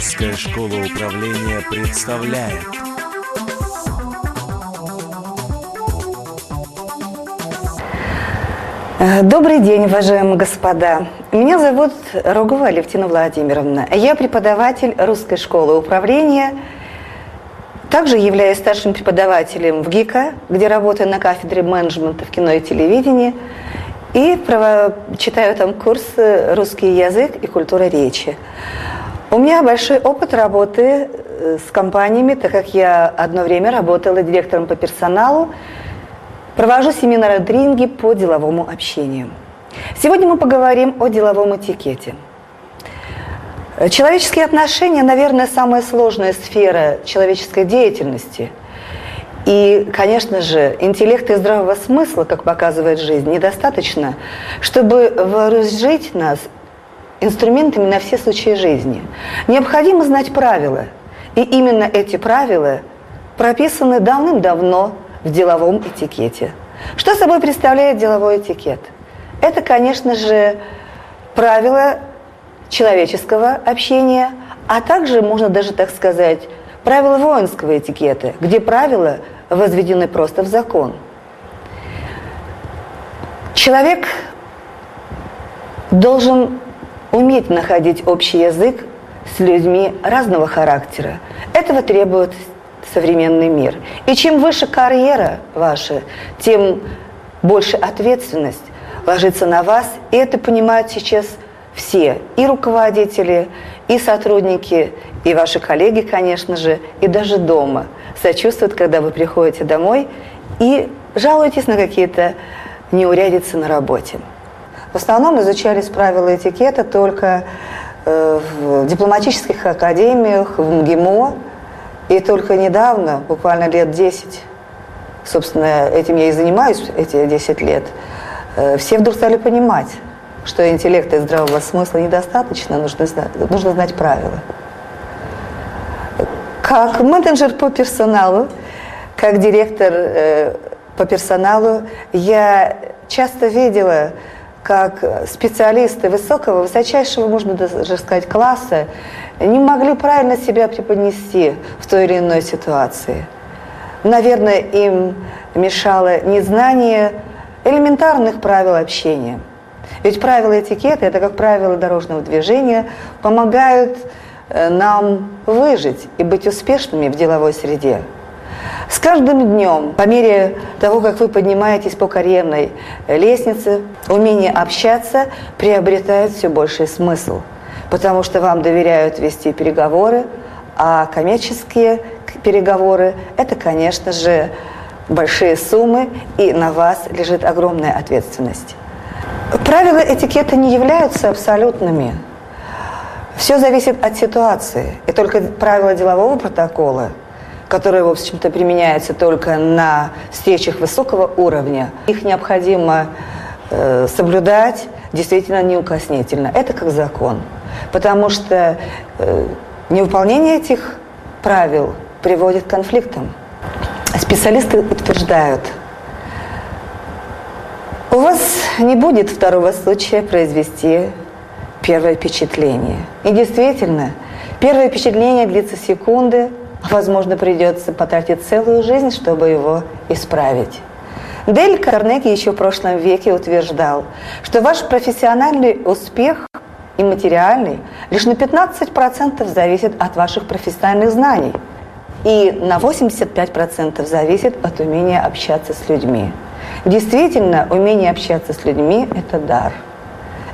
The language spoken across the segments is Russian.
Русская школа управления представляет Добрый день, уважаемые господа. Меня зовут Рогова Алевтина Владимировна. Я преподаватель Русской школы управления. Также являюсь старшим преподавателем в ГИКа, где работаю на кафедре менеджмента в кино и телевидении. И читаю там курсы «Русский язык и культура речи». У меня большой опыт работы э, с компаниями, так как я одно время работала директором по персоналу, провожу семинары тренинги по деловому общению. Сегодня мы поговорим о деловом этикете. Человеческие отношения, наверное, самая сложная сфера человеческой деятельности. И, конечно же, интеллекта и здравого смысла, как показывает жизнь, недостаточно, чтобы вооружить нас инструментами на все случаи жизни. Необходимо знать правила. И именно эти правила прописаны давным-давно в деловом этикете. Что собой представляет деловой этикет? Это, конечно же, правила человеческого общения, а также, можно даже так сказать, правила воинского этикета, где правила возведены просто в закон. Человек должен уметь находить общий язык с людьми разного характера. Этого требует современный мир. И чем выше карьера ваша, тем больше ответственность ложится на вас. И это понимают сейчас все. И руководители, и сотрудники, и ваши коллеги, конечно же, и даже дома. Сочувствуют, когда вы приходите домой и жалуетесь на какие-то неурядицы на работе. В основном изучались правила этикета только э, в дипломатических академиях, в МГИМО. И только недавно, буквально лет 10, собственно, этим я и занимаюсь эти 10 лет, э, все вдруг стали понимать, что интеллекта и здравого смысла недостаточно, нужно знать, нужно знать правила. Как менеджер по персоналу, как директор э, по персоналу, я часто видела как специалисты высокого, высочайшего, можно даже сказать, класса, не могли правильно себя преподнести в той или иной ситуации. Наверное, им мешало незнание элементарных правил общения. Ведь правила этикета, это как правила дорожного движения, помогают э, нам выжить и быть успешными в деловой среде. С каждым днем, по мере того, как вы поднимаетесь по карьерной лестнице, умение общаться приобретает все больший смысл, потому что вам доверяют вести переговоры, а коммерческие переговоры – это, конечно же, большие суммы, и на вас лежит огромная ответственность. Правила этикета не являются абсолютными. Все зависит от ситуации. И только правила делового протокола – которые, в общем-то, применяются только на встречах высокого уровня, их необходимо э, соблюдать действительно неукоснительно. Это как закон. Потому что э, невыполнение этих правил приводит к конфликтам. Специалисты утверждают, у вас не будет второго случая произвести первое впечатление. И действительно, первое впечатление длится секунды, Возможно, придется потратить целую жизнь, чтобы его исправить. Дель Карнеги еще в прошлом веке утверждал, что ваш профессиональный успех и материальный лишь на 15% зависит от ваших профессиональных знаний и на 85% зависит от умения общаться с людьми. Действительно, умение общаться с людьми – это дар.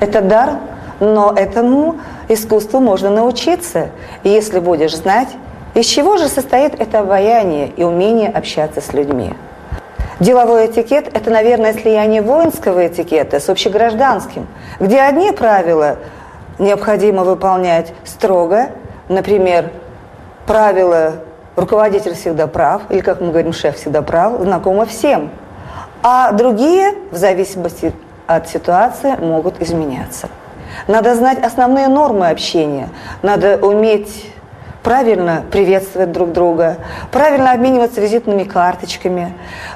Это дар, но этому искусству можно научиться, если будешь знать из чего же состоит это обаяние и умение общаться с людьми? Деловой этикет – это, наверное, слияние воинского этикета с общегражданским, где одни правила необходимо выполнять строго, например, правило «руководитель всегда прав», или, как мы говорим, «шеф всегда прав», знакомо всем, а другие, в зависимости от ситуации, могут изменяться. Надо знать основные нормы общения, надо уметь правильно приветствовать друг друга, правильно обмениваться визитными карточками,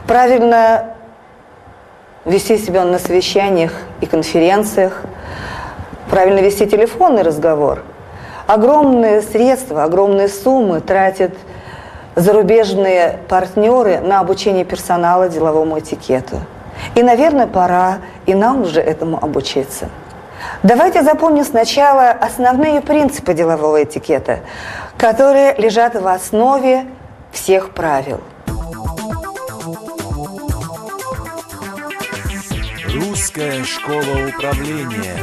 правильно вести себя на совещаниях и конференциях, правильно вести телефонный разговор. Огромные средства, огромные суммы тратят зарубежные партнеры на обучение персонала деловому этикету. И, наверное, пора и нам уже этому обучиться. Давайте запомним сначала основные принципы делового этикета, которые лежат в основе всех правил. Русская школа управления.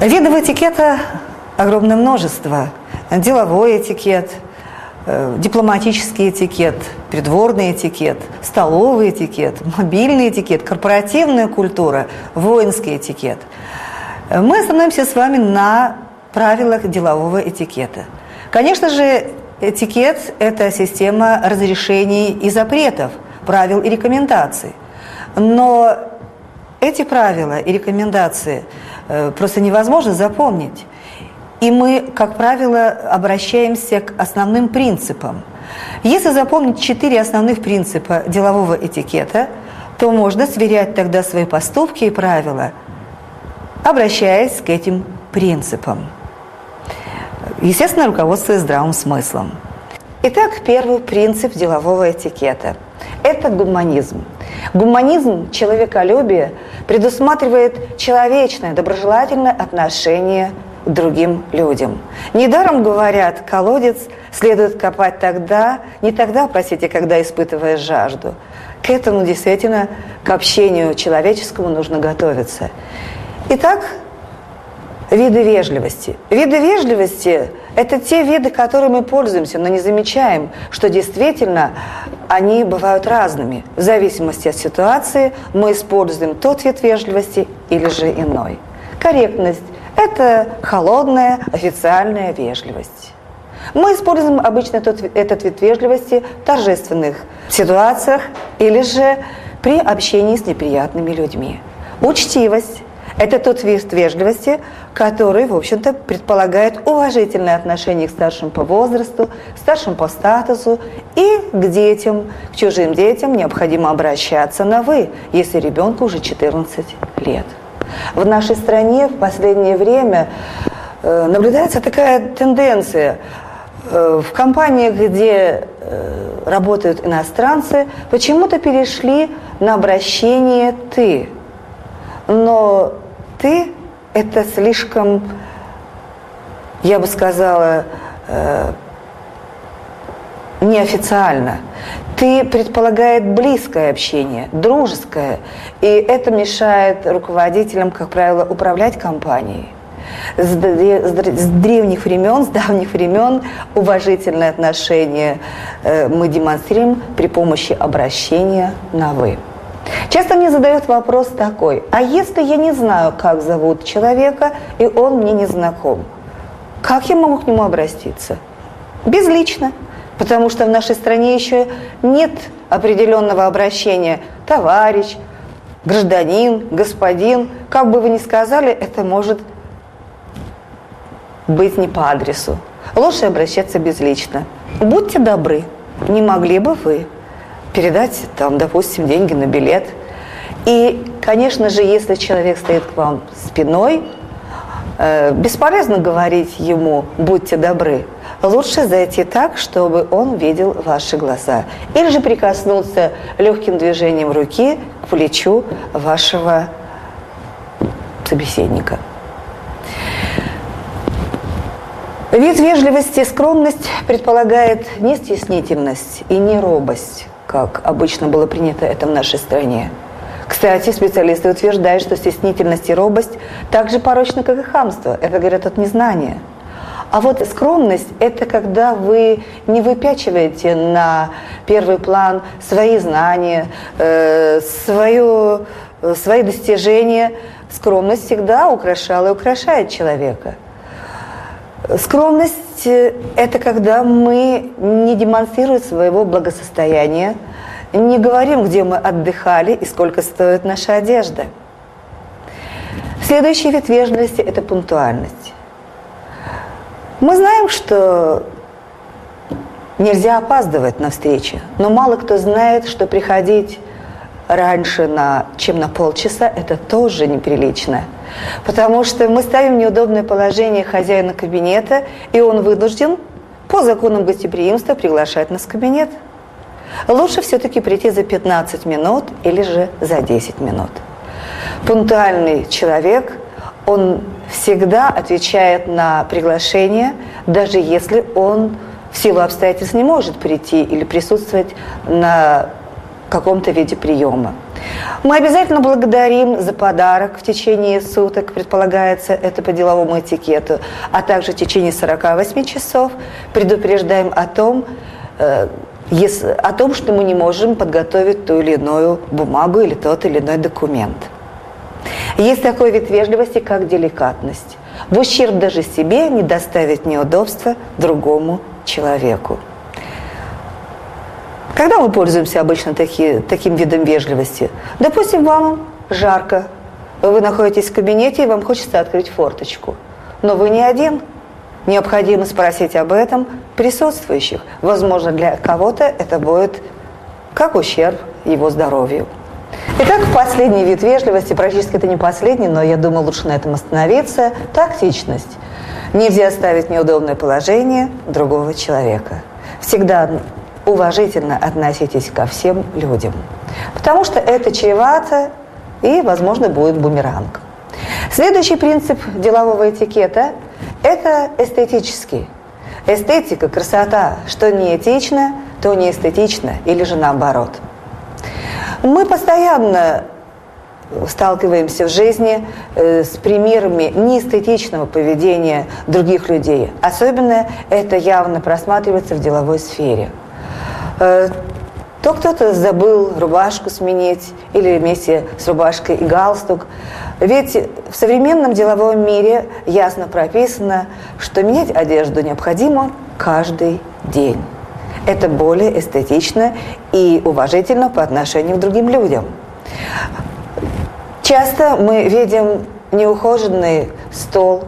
Видов этикета огромное множество. Деловой этикет, э, дипломатический этикет, придворный этикет, столовый этикет, мобильный этикет, корпоративная культура, воинский этикет. Мы остановимся с вами на правилах делового этикета. Конечно же, этикет – это система разрешений и запретов, правил и рекомендаций. Но эти правила и рекомендации – Э, просто невозможно запомнить. И мы, как правило, обращаемся к основным принципам. Если запомнить четыре основных принципа делового этикета, то можно сверять тогда свои поступки и правила, обращаясь к этим принципам. Естественно, руководствуясь здравым смыслом. Итак, первый принцип делового этикета – это гуманизм – Гуманизм, человеколюбие предусматривает человечное, доброжелательное отношение другим людям. Недаром говорят, колодец следует копать тогда, не тогда, простите, когда испытываешь жажду. К этому действительно, к общению человеческому нужно готовиться. Итак, виды вежливости. Виды вежливости – это те виды, которыми мы пользуемся, но не замечаем, что действительно они бывают разными. В зависимости от ситуации мы используем тот вид вежливости или же иной. Корректность – это холодная официальная вежливость. Мы используем обычно тот, этот вид вежливости в торжественных ситуациях или же при общении с неприятными людьми. Учтивость это тот вид вежливости, который, в общем-то, предполагает уважительное отношение к старшим по возрасту, старшим по статусу и к детям, к чужим детям необходимо обращаться на «вы», если ребенку уже 14 лет. В нашей стране в последнее время э, наблюдается такая тенденция э, в компаниях, где э, работают иностранцы, почему-то перешли на обращение «ты». Но ты – это слишком, я бы сказала, неофициально. Ты предполагает близкое общение, дружеское, и это мешает руководителям, как правило, управлять компанией. С, с древних времен, с давних времен уважительное отношение э, мы демонстрируем при помощи обращения на «вы». Часто мне задают вопрос такой, а если я не знаю, как зовут человека, и он мне не знаком, как я могу к нему обратиться? Безлично, потому что в нашей стране еще нет определенного обращения «товарищ», «гражданин», «господин». Как бы вы ни сказали, это может быть не по адресу. Лучше обращаться безлично. Будьте добры, не могли бы вы передать, там, допустим, деньги на билет. И, конечно же, если человек стоит к вам спиной, э, бесполезно говорить ему «будьте добры». Лучше зайти так, чтобы он видел ваши глаза. Или же прикоснуться легким движением руки к плечу вашего собеседника. Вид вежливости и скромность предполагает не стеснительность и не робость как обычно было принято это в нашей стране. Кстати, специалисты утверждают, что стеснительность и робость так же порочны, как и хамство. Это говорят от незнания. А вот скромность – это когда вы не выпячиваете на первый план свои знания, э, свое, э, свои достижения. Скромность всегда украшала и украшает человека. Скромность э, это когда мы не демонстрируем своего благосостояния, не говорим, где мы отдыхали и сколько стоит наша одежда. Следующий вид вежливости – это пунктуальность. Мы знаем, что нельзя опаздывать на встречи, но мало кто знает, что приходить раньше, на, чем на полчаса, это тоже неприлично. Потому что мы ставим неудобное положение хозяина кабинета, и он вынужден по законам гостеприимства приглашать нас в кабинет. Лучше все-таки прийти за 15 минут или же за 10 минут. Пунктуальный человек, он всегда отвечает на приглашение, даже если он в силу обстоятельств не может прийти или присутствовать на каком-то виде приема. Мы обязательно благодарим за подарок в течение суток, предполагается это по деловому этикету, а также в течение 48 часов предупреждаем о том, э, о том, что мы не можем подготовить ту или иную бумагу или тот или иной документ. Есть такой вид вежливости, как деликатность. В ущерб даже себе не доставить неудобства другому человеку. Когда мы пользуемся обычно таки, таким видом вежливости? Допустим, вам жарко, вы находитесь в кабинете, и вам хочется открыть форточку. Но вы не один. Необходимо спросить об этом присутствующих. Возможно, для кого-то это будет как ущерб его здоровью. Итак, последний вид вежливости, практически это не последний, но я думаю, лучше на этом остановиться – тактичность. Нельзя ставить неудобное положение другого человека. Всегда уважительно относитесь ко всем людям, потому что это чревато и, возможно, будет бумеранг. Следующий принцип делового этикета – это эстетический. Эстетика, красота, что не этично, то не эстетично, или же наоборот. Мы постоянно сталкиваемся в жизни э, с примерами неэстетичного поведения других людей. Особенно это явно просматривается в деловой сфере. Э, то кто-то забыл рубашку сменить или вместе с рубашкой и галстук. Ведь в современном деловом мире ясно прописано, что менять одежду необходимо каждый день. Это более эстетично и уважительно по отношению к другим людям. Часто мы видим неухоженный стол.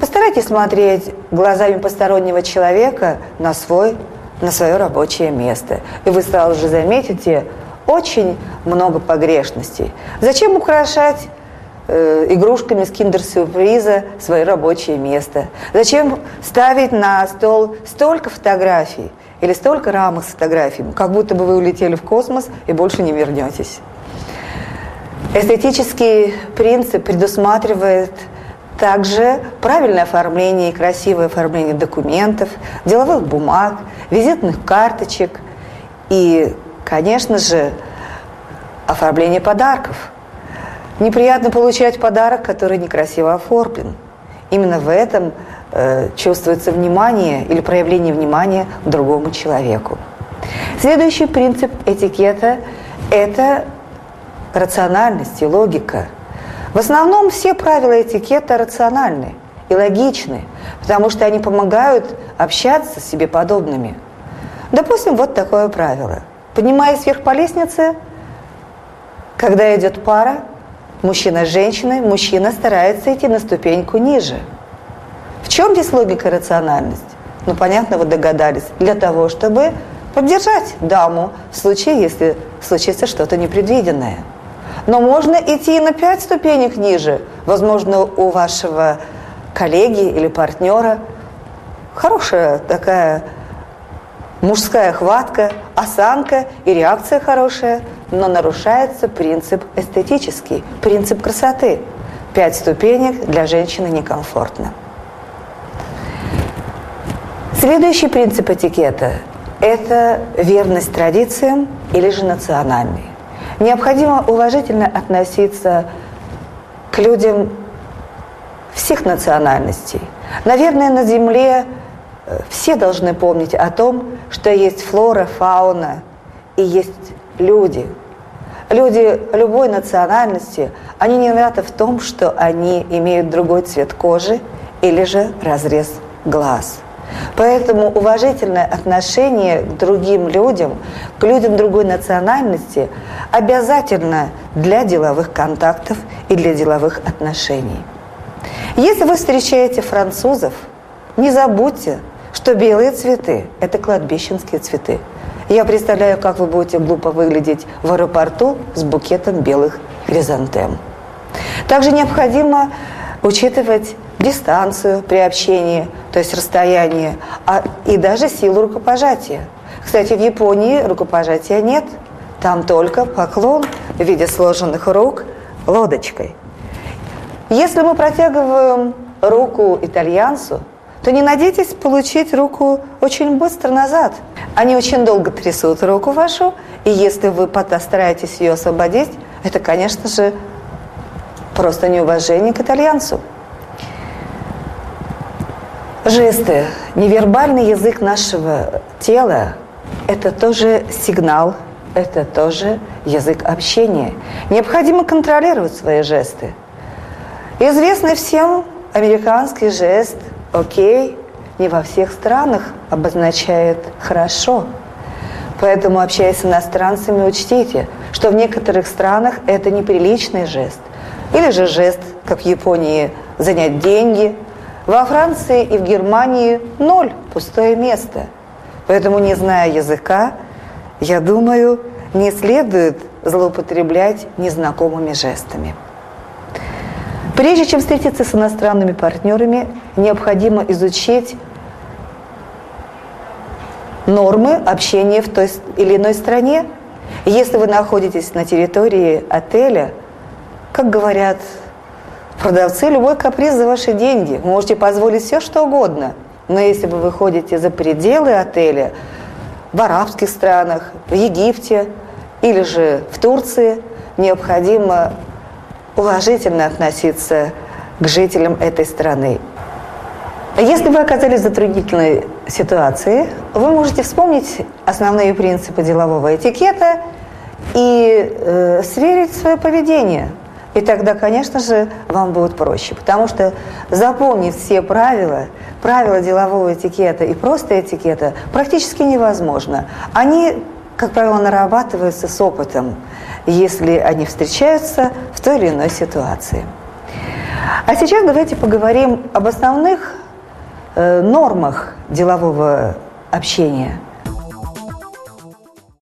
Постарайтесь смотреть глазами постороннего человека на свой, на свое рабочее место. И вы сразу же заметите очень много погрешностей. Зачем украшать э, игрушками с киндер-сюрприза свое рабочее место? Зачем ставить на стол столько фотографий или столько рамок с фотографиями, как будто бы вы улетели в космос и больше не вернетесь? Эстетический принцип предусматривает также правильное оформление и красивое оформление документов, деловых бумаг, визитных карточек и, конечно же, оформление подарков. Неприятно получать подарок, который некрасиво оформлен. Именно в этом э, чувствуется внимание или проявление внимания другому человеку. Следующий принцип этикета – это рациональность и логика. В основном все правила этикета рациональны и логичны, потому что они помогают общаться с себе подобными. Допустим, вот такое правило. Поднимаясь вверх по лестнице, когда идет пара, мужчина с женщиной, мужчина старается идти на ступеньку ниже. В чем здесь логика и рациональность? Ну, понятно, вы догадались. Для того, чтобы поддержать даму в случае, если случится что-то непредвиденное. Но можно идти на пять ступенек ниже. Возможно, у вашего коллеги или партнера хорошая такая мужская хватка, осанка и реакция хорошая, но нарушается принцип эстетический, принцип красоты. Пять ступенек для женщины некомфортно. Следующий принцип этикета – это верность традициям или же национальный. Необходимо уважительно относиться к людям всех национальностей. Наверное, на Земле э, все должны помнить о том, что есть флора, фауна и есть люди. Люди любой национальности, они не виноваты в том, что они имеют другой цвет кожи или же разрез глаз – Поэтому уважительное отношение к другим людям, к людям другой национальности обязательно для деловых контактов и для деловых отношений. Если вы встречаете французов, не забудьте, что белые цветы – это кладбищенские цветы. Я представляю, как вы будете глупо выглядеть в аэропорту с букетом белых хризантем. Также необходимо учитывать дистанцию при общении, то есть расстояние, а, и даже силу рукопожатия. Кстати, в Японии рукопожатия нет, там только поклон в виде сложенных рук лодочкой. Если мы протягиваем руку итальянцу, то не надейтесь получить руку очень быстро назад. Они очень долго трясут руку вашу, и если вы постараетесь ее освободить, это, конечно же, просто неуважение к итальянцу. Жесты, невербальный язык нашего тела – это тоже сигнал, это тоже язык общения. Необходимо контролировать свои жесты. Известный всем американский жест «Окей» не во всех странах обозначает «хорошо». Поэтому, общаясь с иностранцами, учтите, что в некоторых странах это неприличный жест. Или же жест, как в Японии, занять деньги. Во Франции и в Германии ноль, пустое место. Поэтому, не зная языка, я думаю, не следует злоупотреблять незнакомыми жестами. Прежде чем встретиться с иностранными партнерами, необходимо изучить нормы общения в той или иной стране. Если вы находитесь на территории отеля, как говорят продавцы, любой каприз за ваши деньги. Вы можете позволить все, что угодно. Но если вы выходите за пределы отеля, в арабских странах, в Египте или же в Турции, необходимо уважительно относиться к жителям этой страны. Если вы оказались в затруднительной ситуации, вы можете вспомнить основные принципы делового этикета и э, сверить свое поведение. И тогда, конечно же, вам будет проще. Потому что запомнить все правила, правила делового этикета и просто этикета практически невозможно. Они, как правило, нарабатываются с опытом если они встречаются в той или иной ситуации. А сейчас давайте поговорим об основных э, нормах делового общения –